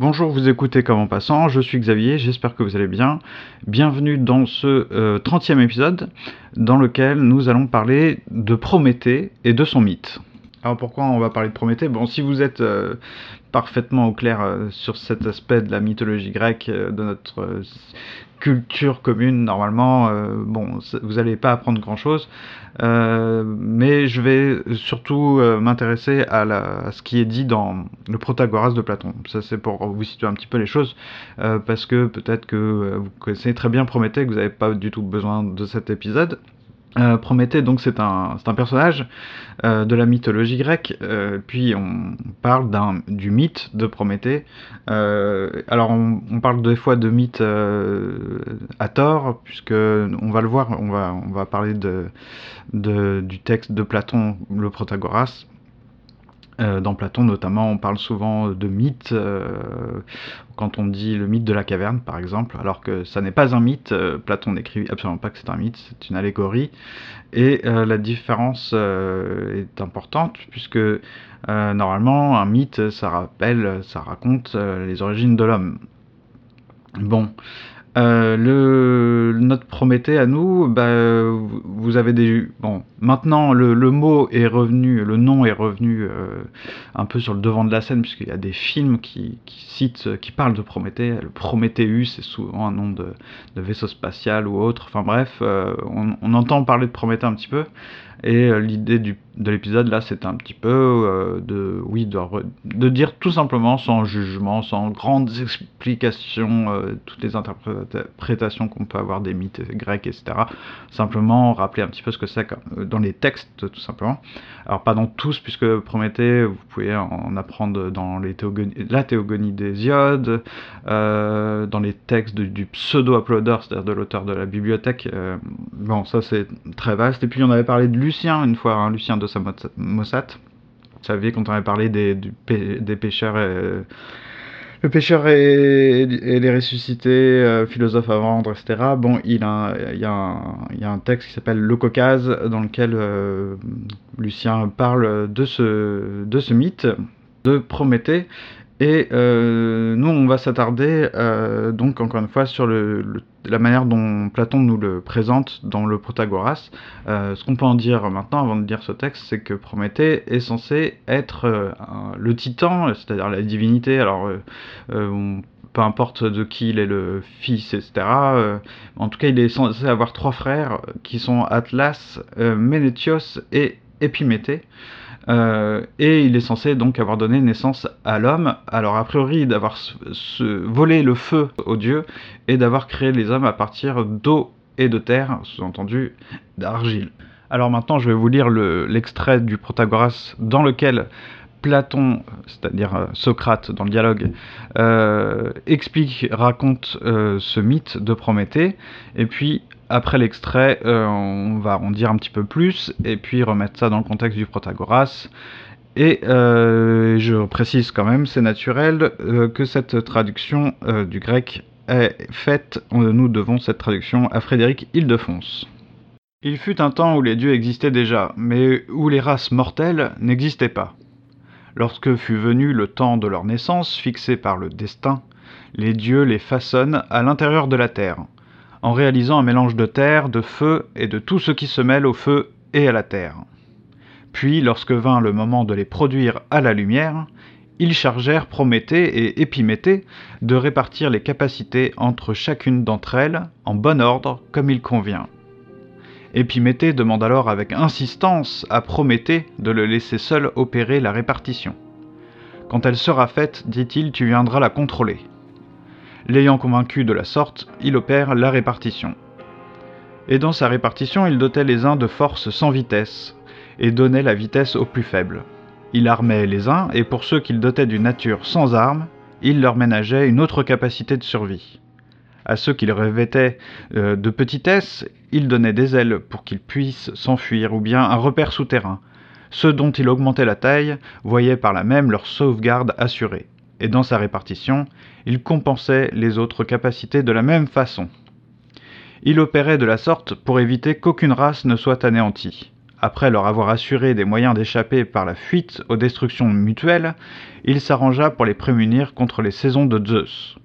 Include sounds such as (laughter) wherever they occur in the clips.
Bonjour, vous écoutez Comme en passant, je suis Xavier, j'espère que vous allez bien. Bienvenue dans ce euh, 30e épisode dans lequel nous allons parler de Prométhée et de son mythe. Alors pourquoi on va parler de Prométhée? Bon, si vous êtes euh, parfaitement au clair euh, sur cet aspect de la mythologie grecque, euh, de notre culture commune, normalement, bon, vous n'allez pas apprendre grand-chose. Mais je vais surtout m'intéresser à, à ce qui est dit dans le Protagoras de Platon. Ça, c'est pour vous situer un petit peu les choses, parce que peut-être que vous connaissez très bien Prométhée, que vous n'avez pas du tout besoin de cet épisode. Euh, Prométhée, donc, c'est un, un personnage euh, de la mythologie grecque. euh, puis on parle du mythe de Prométhée. Alors on, parle des fois de mythe à tort, puisque on va le voir, on va, on va parler de- du texte de Platon, le Protagoras. Euh, dans Platon notamment, on parle souvent de mythe, euh, quand on dit le mythe de la caverne par exemple, alors que ça n'est pas un mythe, euh, Platon n'écrit absolument pas que c'est un mythe, c'est une allégorie, et la différence est importante puisque normalement un mythe ça rappelle, ça raconte les origines de l'homme. Bon, euh, le, notre Prométhée à nous, bah, vous avez des... Bon, maintenant le, le mot est revenu, le nom est revenu euh, un peu sur le devant de la scène, puisqu'il y a des films qui, qui citent, qui parlent de Prométhée. Le Prométhéeus, c'est souvent un nom de, vaisseau spatial ou autre. Enfin bref, euh, on, entend parler de Prométhée un petit peu. Et l'idée de l'épisode là, c'est un petit peu de, oui, de, re- de dire tout simplement, sans jugement, sans grandes explications, toutes les interprétations qu'on peut avoir des mythes grecs, etc. Simplement rappeler un petit peu ce que c'est euh, dans les textes, tout simplement. Alors pas dans tous, puisque Prométhée, vous pouvez en apprendre dans la théogonie d'Hésiode, euh, dans les textes du pseudo-Apollodore, c'est-à-dire de l'auteur de la bibliothèque. euh, bon, ça c'est très vaste. Et puis on avait parlé de Lucien une fois, hein, Lucien de Samosat. Vous savez, quand on avait parlé des, du pêcheurs et, le pêcheur et, les ressuscités, euh, philosophes à vendre, etc. Bon, il, y a un, texte qui s'appelle Le Caucase, dans lequel euh, Lucien parle de ce mythe de Prométhée. Et euh, nous, on va s'attarder, euh, donc encore une fois, sur la manière dont Platon nous le présente dans le Protagoras. Euh, ce qu'on peut en dire maintenant, avant de lire ce texte, c'est que Prométhée est censé être le titan, c'est-à-dire la divinité. Alors, peu importe de qui il est le fils, etc. en tout cas, il est censé avoir trois frères qui sont Atlas, Ménétios et Épiméthée. Euh, et il est censé donc avoir donné naissance à l'homme. Alors a priori d'avoir volé le feu aux dieux et d'avoir créé les hommes à partir d'eau et de terre, sous-entendu d'argile. Alors maintenant je vais vous lire le- l'extrait du Protagoras dans lequel Platon, c'est-à-dire euh, Socrate dans le dialogue, euh, explique, raconte euh, ce mythe de Prométhée, et puis après l'extrait, on va en dire un petit peu plus, et puis remettre ça dans le contexte du Protagoras. Et je précise quand même, c'est naturel que cette traduction du grec est faite, nous devons cette traduction à Frédéric Ildefonse. Il fut un temps où les dieux existaient déjà, mais où les races mortelles n'existaient pas. Lorsque fut venu le temps de leur naissance fixé par le destin, les dieux les façonnent à l'intérieur de la terre, en réalisant un mélange de terre, de feu et de tout ce qui se mêle au feu et à la terre. Puis, lorsque vint le moment de les produire à la lumière, ils chargèrent Prométhée et Épiméthée de répartir les capacités entre chacune d'entre elles en bon ordre comme il convient. Épiméthée demande alors avec insistance à Prométhée de le laisser seul opérer la répartition. Quand elle sera faite, dit-il, tu viendras la contrôler. L'ayant convaincu de la sorte, il opère la répartition. Et dans sa répartition, il dotait les uns de force sans vitesse, et donnait la vitesse aux plus faibles. Il armait les uns, et pour ceux qu'il dotait d'une nature sans armes, il leur ménageait une autre capacité de survie. À ceux qu'il revêtait euh, de petitesse, il donnait des ailes pour qu'ils puissent s'enfuir, ou bien un repère souterrain. Ceux dont il augmentait la taille voyaient par là même leur sauvegarde assurée. Et dans sa répartition, il compensait les autres capacités de la même façon. Il opérait de la sorte pour éviter qu'aucune race ne soit anéantie. Après leur avoir assuré des moyens d'échapper par la fuite aux destructions mutuelles, il s'arrangea pour les prémunir contre les saisons de Zeus.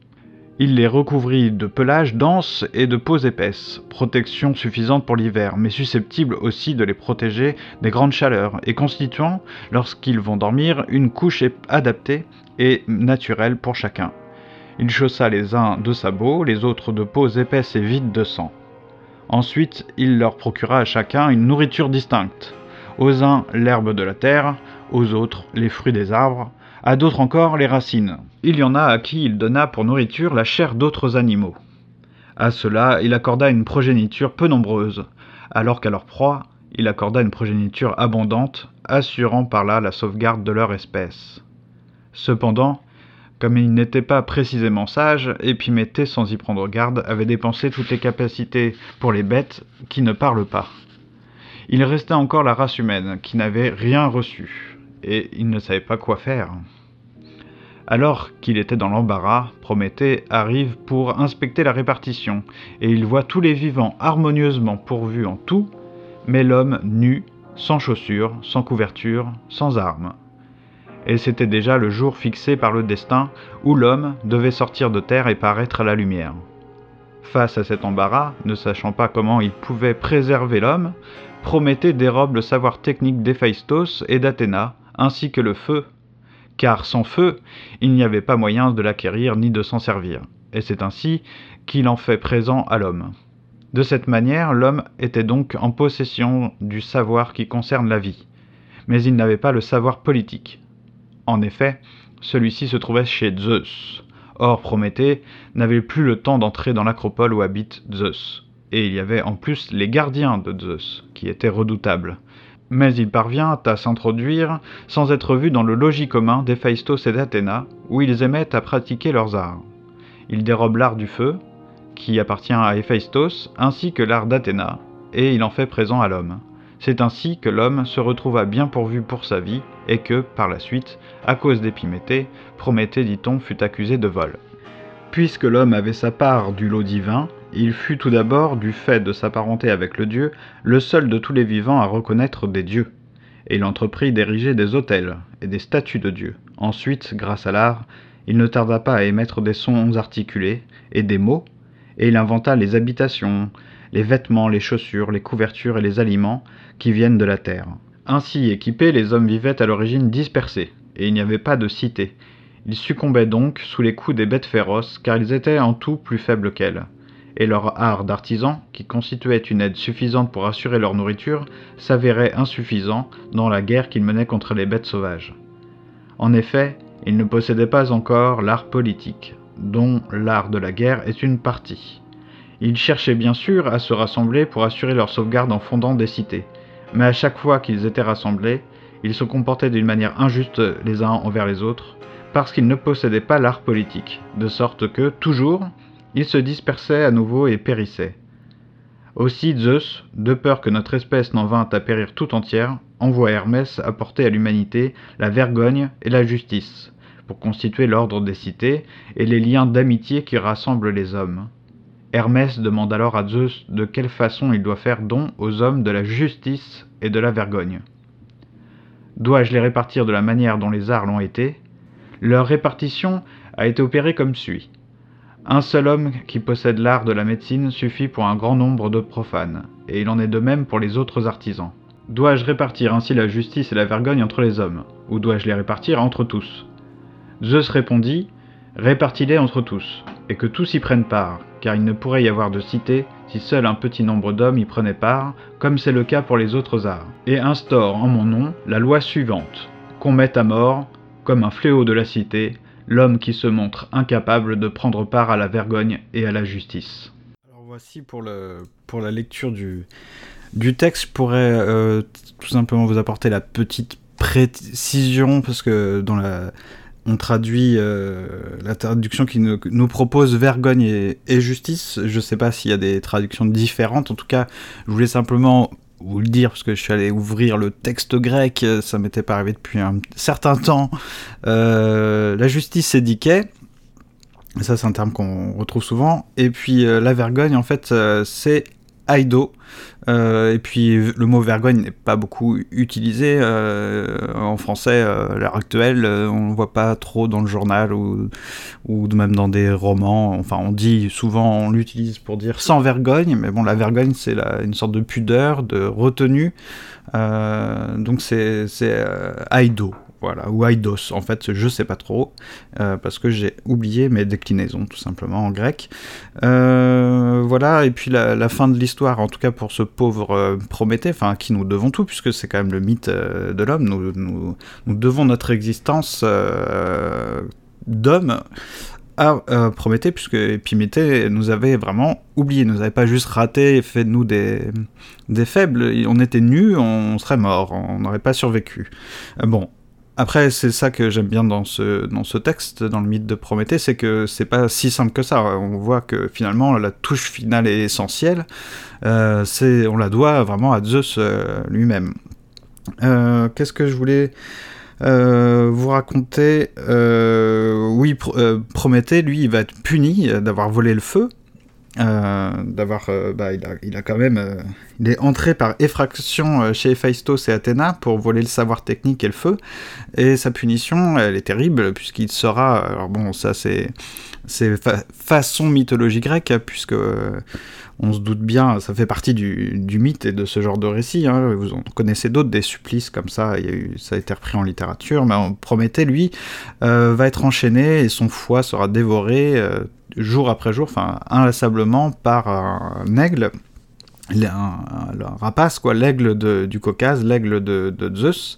Il les recouvrit de pelage dense et de peaux épaisses, protection suffisante pour l'hiver, mais susceptible aussi de les protéger des grandes chaleurs, et constituant, lorsqu'ils vont dormir, une couche adaptée et naturelle pour chacun. Il chaussa les uns de sabots, les autres de peaux épaisses et vides de sang. Ensuite, il leur procura à chacun une nourriture distincte. Aux uns l'herbe de la terre, aux autres les fruits des arbres, à d'autres encore les racines. Il y en a à qui il donna pour nourriture la chair d'autres animaux. À cela, il accorda une progéniture peu nombreuse, alors qu'à leur proie, il accorda une progéniture abondante, assurant par là la sauvegarde de leur espèce. Cependant, comme il n'était pas précisément sage, Épiméthée, sans y prendre garde, avait dépensé toutes les capacités pour les bêtes qui ne parlent pas. Il restait encore la race humaine, qui n'avait rien reçu, et il ne savait pas quoi faire. Alors qu'il était dans l'embarras, Prométhée arrive pour inspecter la répartition, et il voit tous les vivants harmonieusement pourvus en tout, mais l'homme nu, sans chaussures, sans couverture, sans armes. Et c'était déjà le jour fixé par le destin où l'homme devait sortir de terre et paraître à la lumière. Face à cet embarras, ne sachant pas comment il pouvait préserver l'homme, Prométhée dérobe le savoir technique d'Héphaïstos et d'Athéna, ainsi que le feu car sans feu, il n'y avait pas moyen de l'acquérir ni de s'en servir, et c'est ainsi qu'il en fait présent à l'homme. De cette manière, l'homme était donc en possession du savoir qui concerne la vie, mais il n'avait pas le savoir politique. En effet, celui-ci se trouvait chez Zeus. Or, Prométhée n'avait plus le temps d'entrer dans l'acropole où habite Zeus. Et il y avait en plus les gardiens de Zeus, qui étaient redoutables mais il parvient à s'introduire sans être vu dans le logis commun d'Héphaïstos et d'Athéna, où ils aimaient à pratiquer leurs arts. Il dérobe l'art du feu, qui appartient à Héphaïstos, ainsi que l'art d'Athéna, et il en fait présent à l'homme. C'est ainsi que l'homme se retrouva bien pourvu pour sa vie, et que, par la suite, à cause d'Épiméthée, Prométhée, dit-on, fut accusé de vol. Puisque l'homme avait sa part du lot divin, il fut tout d'abord, du fait de s'apparenter avec le Dieu, le seul de tous les vivants à reconnaître des dieux. Et il entreprit d'ériger des autels et des statues de Dieu. Ensuite, grâce à l'art, il ne tarda pas à émettre des sons articulés et des mots, et il inventa les habitations, les vêtements, les chaussures, les couvertures et les aliments qui viennent de la terre. Ainsi équipés, les hommes vivaient à l'origine dispersés, et il n'y avait pas de cité. Ils succombaient donc sous les coups des bêtes féroces, car ils étaient en tout plus faibles qu'elles et leur art d'artisan, qui constituait une aide suffisante pour assurer leur nourriture, s'avérait insuffisant dans la guerre qu'ils menaient contre les bêtes sauvages. En effet, ils ne possédaient pas encore l'art politique, dont l'art de la guerre est une partie. Ils cherchaient bien sûr à se rassembler pour assurer leur sauvegarde en fondant des cités, mais à chaque fois qu'ils étaient rassemblés, ils se comportaient d'une manière injuste les uns envers les autres, parce qu'ils ne possédaient pas l'art politique, de sorte que, toujours, ils se dispersaient à nouveau et périssaient. Aussi Zeus, de peur que notre espèce n'en vînt à périr tout entière, envoie Hermès apporter à l'humanité la vergogne et la justice, pour constituer l'ordre des cités et les liens d'amitié qui rassemblent les hommes. Hermès demande alors à Zeus de quelle façon il doit faire don aux hommes de la justice et de la vergogne. Dois-je les répartir de la manière dont les arts l'ont été? Leur répartition a été opérée comme suit. Un seul homme qui possède l'art de la médecine suffit pour un grand nombre de profanes, et il en est de même pour les autres artisans. Dois-je répartir ainsi la justice et la vergogne entre les hommes, ou dois-je les répartir entre tous? Zeus répondit Répartis-les entre tous, et que tous y prennent part, car il ne pourrait y avoir de cité si seul un petit nombre d'hommes y prenaient part, comme c'est le cas pour les autres arts. Et instaure en mon nom la loi suivante qu'on mette à mort, comme un fléau de la cité, l'homme qui se montre incapable de prendre part à la vergogne et à la justice. Alors voici pour, le, pour la lecture du, du texte, je pourrais euh, tout simplement vous apporter la petite précision, parce que dans la, on traduit euh, la traduction qui nous, propose vergogne et justice. Je ne sais pas s'il y a des traductions différentes. En tout cas, je voulais simplement vous le dire parce que je suis allé ouvrir le texte grec, ça m'était pas arrivé depuis un certain temps. Euh, la justice diké, ça c'est un terme qu'on retrouve souvent, et puis euh, la vergogne en fait euh, c'est Aido. et puis le mot vergogne n'est pas beaucoup utilisé en français à l'heure actuelle. on ne voit pas trop dans le journal ou, ou même dans des romans. Enfin, on dit souvent, on l'utilise pour dire sans vergogne, mais bon, la vergogne c'est une sorte de pudeur, de retenue. donc c'est Aido voilà, ou Aidos, en fait, je sais pas trop, euh, parce que j'ai oublié mes déclinaisons, tout simplement, en grec. Euh, voilà, et puis la, fin de l'histoire, en tout cas pour ce pauvre euh, Prométhée, enfin, qui nous devons tout, puisque c'est quand même le mythe de l'homme, nous, devons notre existence d'homme à Prométhée, puisque Épiméthée nous avait vraiment oublié, nous avait pas juste raté et fait de nous des, des faibles, on était nus, on serait mort, on n'aurait pas survécu. bon, après, c'est ça que j'aime bien dans ce, dans ce texte, dans le mythe de Prométhée, c'est que c'est pas si simple que ça. On voit que finalement, la touche finale est essentielle. Euh, on la doit vraiment à Zeus euh, lui-même. Euh, qu'est-ce que je voulais vous raconter? Oui, Prométhée, lui, il va être puni d'avoir volé le feu. Euh, d'avoir, euh, bah, il, a, quand même, euh, il est entré par effraction chez Héphaïstos et Athéna pour voler le savoir technique et le feu, et sa punition, elle est terrible puisqu'il sera, alors bon, ça c'est, façon mythologie grecque, hein, puisque on se doute bien, ça fait partie du, mythe et de ce genre de récit. Hein. Vous en connaissez d'autres, des supplices comme ça, ça a été repris en littérature, mais Prométhée, lui, va être enchaîné et son foie sera dévoré jour après jour, inlassablement par un aigle, un, rapace, quoi, l'aigle du Caucase, l'aigle de, Zeus.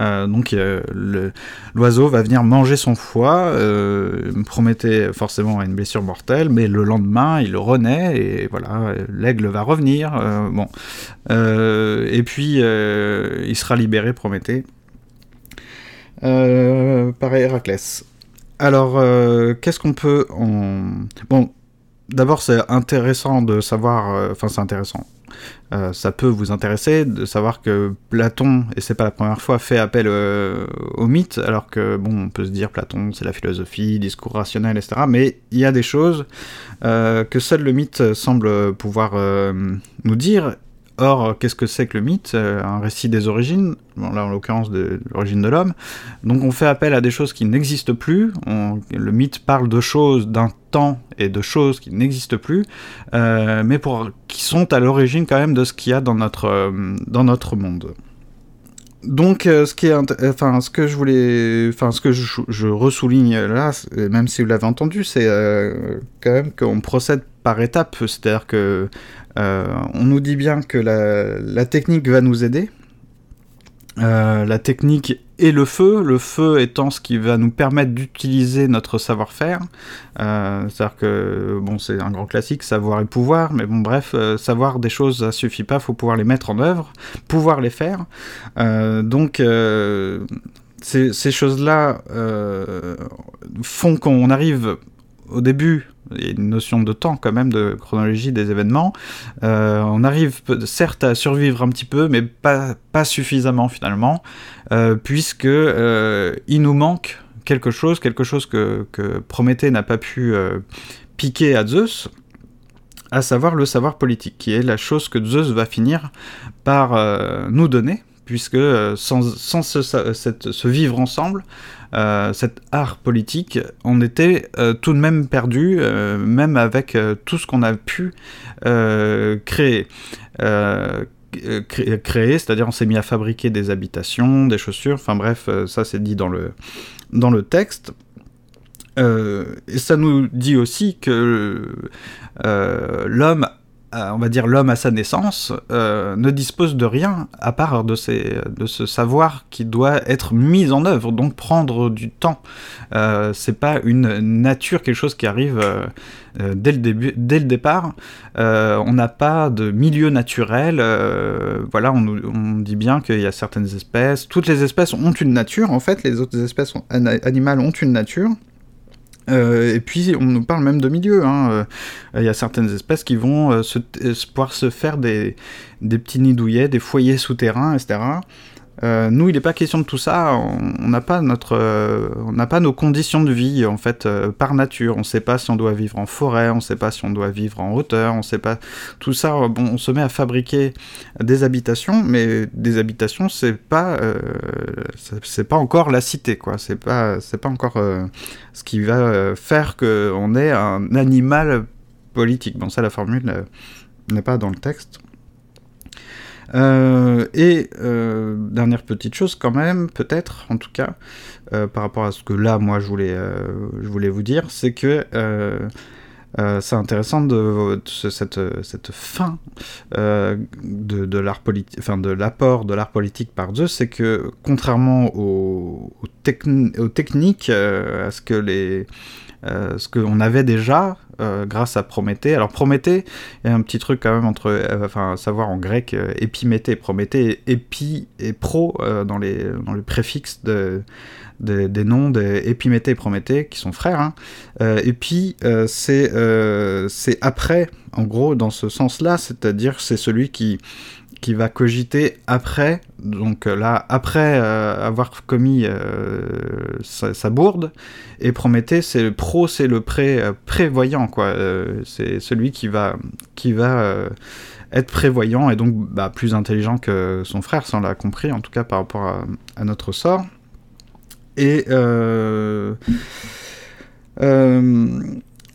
Euh, donc l'oiseau va venir manger son foie, euh, promettait forcément une blessure mortelle, mais le lendemain il renaît et voilà, l'aigle va revenir. Euh, bon, et puis il sera libéré, Prométhée, par Héraclès. Alors, euh, qu'est-ce qu'on peut. Bon, d'abord, c'est intéressant de savoir... Euh, enfin, c'est intéressant. Euh, ça peut vous intéresser de savoir que Platon, et c'est pas la première fois, fait appel au mythe, alors que, bon, on peut se dire Platon, c'est la philosophie, discours rationnel, etc. Mais il y a des choses que seul le mythe semble pouvoir nous dire, Or, qu'est-ce que c'est que le mythe? Un récit des origines, là en l'occurrence de l'origine de l'homme. Donc on fait appel à des choses qui n'existent plus. le mythe parle de choses, d'un temps et de choses qui n'existent plus, euh, mais pour, qui sont à l'origine quand même de ce qu'il y a dans notre, euh, dans notre monde. Donc, euh, ce qui est, enfin, ce que je voulais, enfin, ce que je, ressouligne là, même si vous l'avez entendu, c'est quand même qu'on procède par étapes. C'est-à-dire que euh, on nous dit bien que la, technique va nous aider. Euh, la technique et le feu, le feu étant ce qui va nous permettre d'utiliser notre savoir-faire. Euh, c'est-à-dire que, c'est un grand classique, savoir et pouvoir, mais bon, bref, savoir des choses, ça suffit pas, faut pouvoir les mettre en œuvre, pouvoir les faire. donc, ces choses-là font qu'on arrive au début une notion de temps quand même, de chronologie des événements. Euh, on arrive certes à survivre un petit peu, mais pas, suffisamment finalement, euh, puisque euh, il nous manque quelque chose, quelque chose que Prométhée n'a pas pu piquer à Zeus, à savoir le savoir politique, qui est la chose que Zeus va finir par nous donner, puisque sans, sans ce, vivre ensemble, euh, cet art politique, on était euh, tout de même perdu, euh, même avec tout ce qu'on a pu créer. créer, c'est-à-dire on s'est mis à fabriquer des habitations, des chaussures, enfin bref, ça c'est dit dans le, dans le texte. et ça nous dit aussi que l'homme on va dire l'homme à sa naissance, euh, ne dispose de rien à part de, ce savoir qui doit être mis en œuvre, donc prendre du temps. Euh, c'est pas une nature, quelque chose qui arrive euh, dès, le départ. on n'a pas de milieu naturel. voilà, on, on, dit bien qu'il y a certaines espèces. Toutes les espèces ont une nature, en fait, les autres espèces animales ont une nature. Euh, et puis on nous parle même de milieu. Hein. Euh, il y a certaines espèces qui vont euh, se, pouvoir se faire des, des petits nids douillets, des foyers souterrains, etc. Euh, nous, il n'est pas question de tout ça. On n'a pas notre, euh, on n'a pas nos conditions de vie en fait euh, par nature. On ne sait pas si on doit vivre en forêt, on ne sait pas si on doit vivre en hauteur, on ne sait pas tout ça. Bon, on se met à fabriquer des habitations, mais des habitations, c'est pas, c'est pas encore la cité, quoi. C'est pas, c'est pas encore ce qui va faire qu'on est un animal politique. Bon, ça, la formule n'est pas dans le texte. Euh, et euh, dernière petite chose quand même, peut-être en tout cas, euh, par rapport à ce que là moi je voulais, je voulais vous dire, c'est que c'est intéressant de, cette, cette fin de, de l'art politique, de l'apport de l'art politique par Zeus, c'est que contrairement aux techniques, à ce que les euh, ce qu'on avait déjà euh, grâce à Prométhée. Alors Prométhée, il y a un petit truc quand même entre, euh, enfin, savoir en grec, épiméthée, Prométhée, épi et pro dans, les, dans les préfixes de, des noms d'Épiméthée et Prométhée, qui sont frères. Hein. et puis, c'est c'est après, en gros, dans ce sens-là, c'est-à-dire c'est celui qui qui va cogiter après, donc euh, là, après euh, avoir commis euh, sa, bourde, et Prométhée, c'est le pro, c'est le pré, prévoyant, quoi. c'est celui qui va, qui va être prévoyant et donc bah, plus intelligent que son frère, ça on l'a compris, en tout cas par rapport à, à notre sort. Et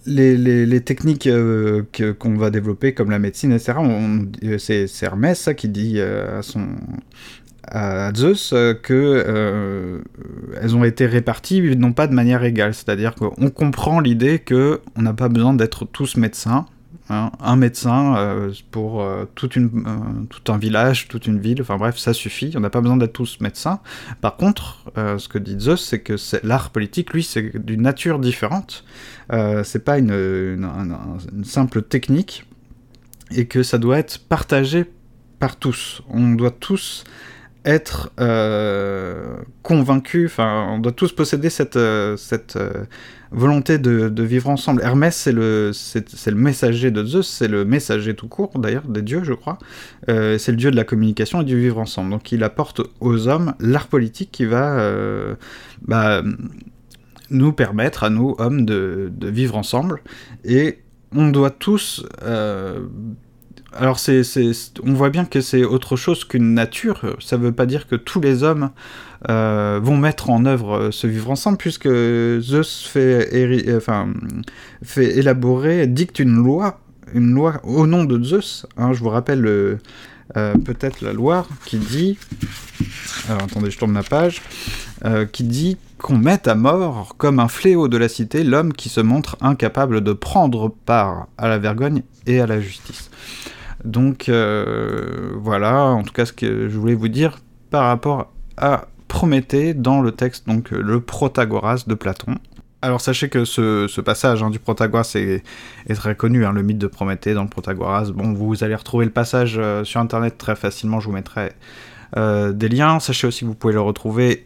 les, techniques euh, qu'on va développer, comme la médecine, etc., euh, c'est Hermès ça, qui dit euh, à, son, Zeus que elles ont été réparties, non pas de manière égale. C'est-à-dire qu'on comprend l'idée qu'on n'a pas besoin d'être tous médecins, Hein, un médecin euh, pour euh, toute une, euh, tout un village, toute une ville, enfin bref, ça suffit, on n'a pas besoin d'être tous médecins. Par contre, ce que dit Zeus, c'est que l'art politique, lui, c'est d'une nature différente. c'est pas une, une, simple technique, et que ça doit être partagé par tous. On doit tous être convaincus, enfin, on doit tous posséder cette, cette volonté de, vivre ensemble. Hermès, c'est le, c'est, le messager de Zeus, c'est le messager tout court, d'ailleurs, des dieux, je crois. Euh, c'est le dieu de la communication et du vivre ensemble. Donc il apporte aux hommes l'art politique qui va euh, bah, nous permettre, à nous, hommes, de, vivre ensemble. Et on doit tous... Euh, alors c'est, on voit bien que c'est autre chose qu'une nature. Ça ne veut pas dire que tous les hommes euh, vont mettre en œuvre euh, ce vivre ensemble, puisque Zeus fait, enfin, fait élaborer, dicte une loi, une loi au nom de Zeus. Hein, je vous rappelle euh, peut-être la loi qui dit, alors attendez, je tourne la page, qui dit qu'on mette à mort comme un fléau de la cité l'homme qui se montre incapable de prendre part à la vergogne et à la justice. Donc voilà, en tout cas ce que je voulais vous dire par rapport à Prométhée dans le texte, donc euh, le Protagoras de Platon. Alors sachez que ce, passage hein, du Protagoras est, très connu, hein, le mythe de Prométhée dans le Protagoras. Bon, vous allez retrouver le passage euh, sur internet très facilement, je vous mettrai euh, des liens. Sachez aussi que vous pouvez le retrouver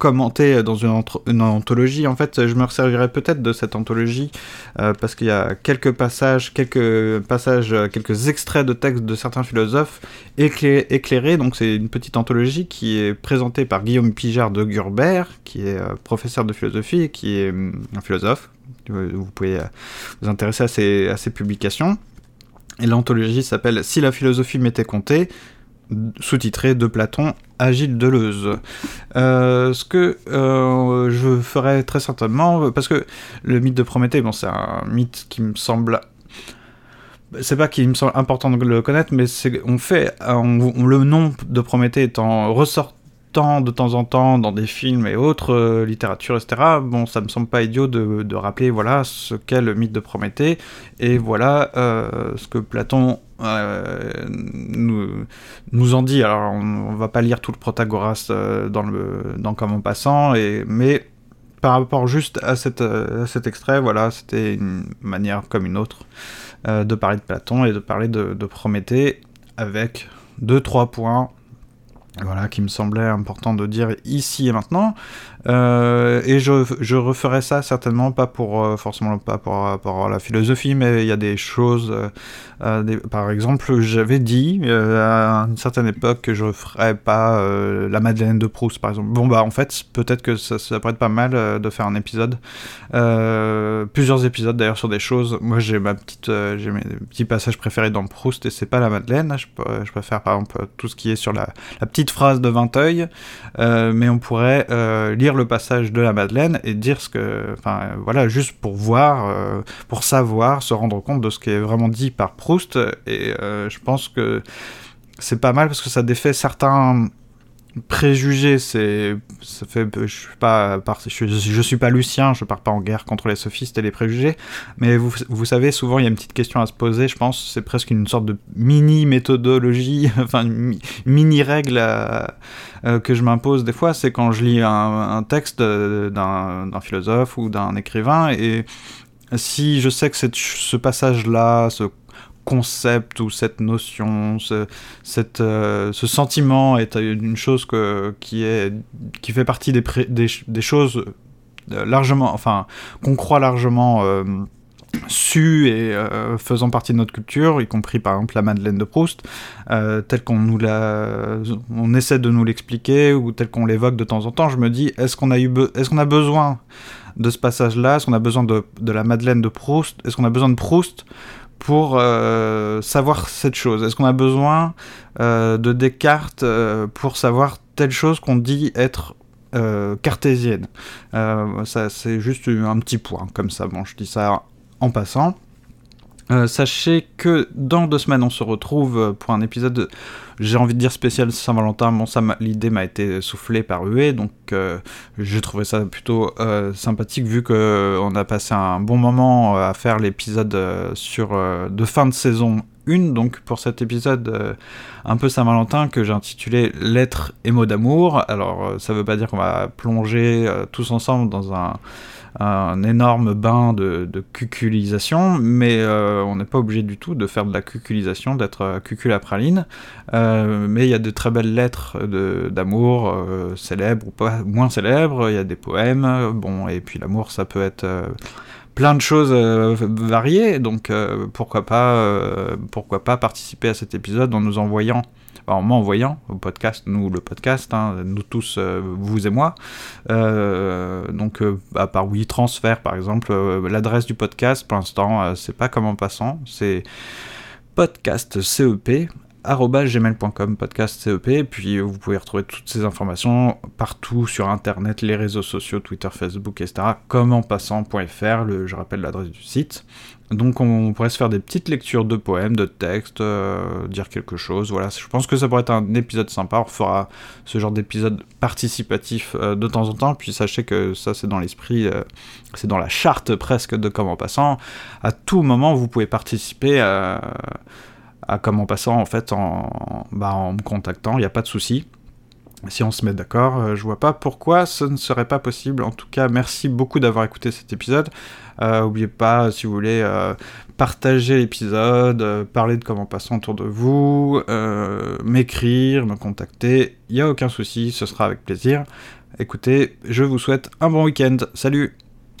commenté dans une, anthologie. En fait, je me servirai peut-être de cette anthologie euh, parce qu'il y a quelques passages, quelques passages, euh, quelques extraits de textes de certains philosophes éclairés. Donc, c'est une petite anthologie qui est présentée par Guillaume Pijard de Gurbert, qui est euh, professeur de philosophie et qui est hum, un philosophe. Vous pouvez vous intéresser à ces, à ces publications. Et l'anthologie s'appelle Si la philosophie m'était comptée, sous-titré de Platon à Gilles Deleuze. Euh, ce que euh, je ferai très certainement, parce que le mythe de Prométhée, bon, c'est un mythe qui me semble c'est pas qu'il me semble important de le connaître, mais c'est on fait le nom de Prométhée étant ressort de temps en temps dans des films et autres euh, littératures, etc. Bon, ça me semble pas idiot de, rappeler voilà ce qu'est le mythe de Prométhée et voilà euh, ce que Platon euh, nous, nous en dit. Alors, on, va pas lire tout le Protagoras dans le dans Comme en passant, mais par rapport juste à, cette, à cet extrait, voilà, c'était une manière comme une autre de parler de Platon et de parler de, de Prométhée avec deux trois points Voilà, qui me semblait important de dire ici et maintenant. Euh, et je, je, referai ça certainement pas pour euh, forcément pas pour à la philosophie, mais il y a des choses. Euh, par exemple, j'avais dit à une certaine époque que je ferais pas la Madeleine de Proust, par exemple. Bon bah en fait, peut-être que ça, ça, pourrait être pas mal de faire un épisode, plusieurs épisodes d'ailleurs sur des choses. Moi j'ai ma petite, j'ai mes petits passages préférés dans Proust et c'est pas la Madeleine. Je, je, préfère par exemple tout ce qui est sur la, la petite phrase de Vinteuil, mais on pourrait lire le passage de la Madeleine et dire ce que, enfin voilà, juste pour voir, euh, pour savoir, se rendre compte de ce qui est vraiment dit par Proust. Et euh, je pense que c'est pas mal parce que ça défait certains préjugés. C'est, ça fait, je suis pas, je, suis pas Lucien, je pars pas en guerre contre les sophistes et les préjugés. Mais vous, vous savez, souvent il y a une petite question à se poser. Je pense, c'est presque une sorte de mini méthodologie, (laughs) enfin mini règle à euh, que je m'impose des fois, c'est quand je lis un, texte d'un philosophe ou d'un écrivain, et si je sais que cette, ce passage-là, ce concept ou cette notion, ce, euh, ce sentiment est une chose que, qui, est, qui fait partie des, des, choses euh, largement, enfin, qu'on croit largement euh, su et euh, faisant partie de notre culture, y compris par exemple la Madeleine de Proust, euh, telle qu'on nous la, on essaie de nous l'expliquer ou telle qu'on l'évoque de temps en temps, je me dis est-ce qu'on a est-ce a besoin de ce passage-là, est-ce qu'on a besoin de, de, la Madeleine de Proust, est-ce qu'on a besoin de Proust pour euh, savoir cette chose, est-ce qu'on a besoin euh, de Descartes euh, pour savoir telle chose qu'on dit être cartésienne? ça, c'est juste un petit point comme ça. Bon, je dis ça en passant. Euh, sachez que dans deux semaines, on se retrouve pour un épisode, j'ai envie de dire spécial Saint-Valentin. Bon, l'idée m'a été soufflée par UE, donc euh, j'ai trouvé ça plutôt euh, sympathique vu qu'on a passé un bon moment à faire l'épisode sur de fin de saison 1. Donc pour cet épisode un peu Saint-Valentin que j'ai intitulé Lettres et mots d'amour. Alors ça veut pas dire qu'on va plonger tous ensemble dans un un énorme bain de, cuculisation, mais euh, on n'est pas obligé du tout de faire de la cuculisation, d'être cuculapraline. Euh, mais il y a de très belles lettres d'amour, euh, célèbres ou pas moins célèbres, il y a des poèmes, bon, et puis l'amour ça peut être plein de choses variées, donc pourquoi, pas, pourquoi pas participer à cet épisode en nous envoyant en m'envoyant au podcast, nous le podcast, hein, nous tous, euh, vous et moi. Euh, donc euh, bah, par oui transfert par exemple, l'adresse du podcast pour l'instant c'est pas comme en passant, c'est podcast CEP gmail.com podcast CEP puis vous pouvez retrouver toutes ces informations partout sur internet, les réseaux sociaux, Twitter, Facebook, etc. comme en passant.fr, je rappelle l'adresse du site. Donc on pourrait se faire des petites lectures de poèmes, de textes, euh, dire quelque chose. Voilà, je pense que ça pourrait être un épisode sympa. On fera ce genre d'épisode participatif euh, de temps en temps. Puis sachez que ça c'est dans l'esprit, euh, c'est dans la charte presque de Comment Passant. À tout moment vous pouvez participer à, à Comment Passant en fait en, bah, en me contactant. Il n'y a pas de souci si on se met d'accord, euh, je vois pas pourquoi ce ne serait pas possible. En tout cas, merci beaucoup d'avoir écouté cet épisode. Euh, oubliez pas, si vous voulez, euh, partager l'épisode, euh, parler de comment passer autour de vous, euh, m'écrire, me contacter. Il n'y a aucun souci, ce sera avec plaisir. Écoutez, je vous souhaite un bon week-end. Salut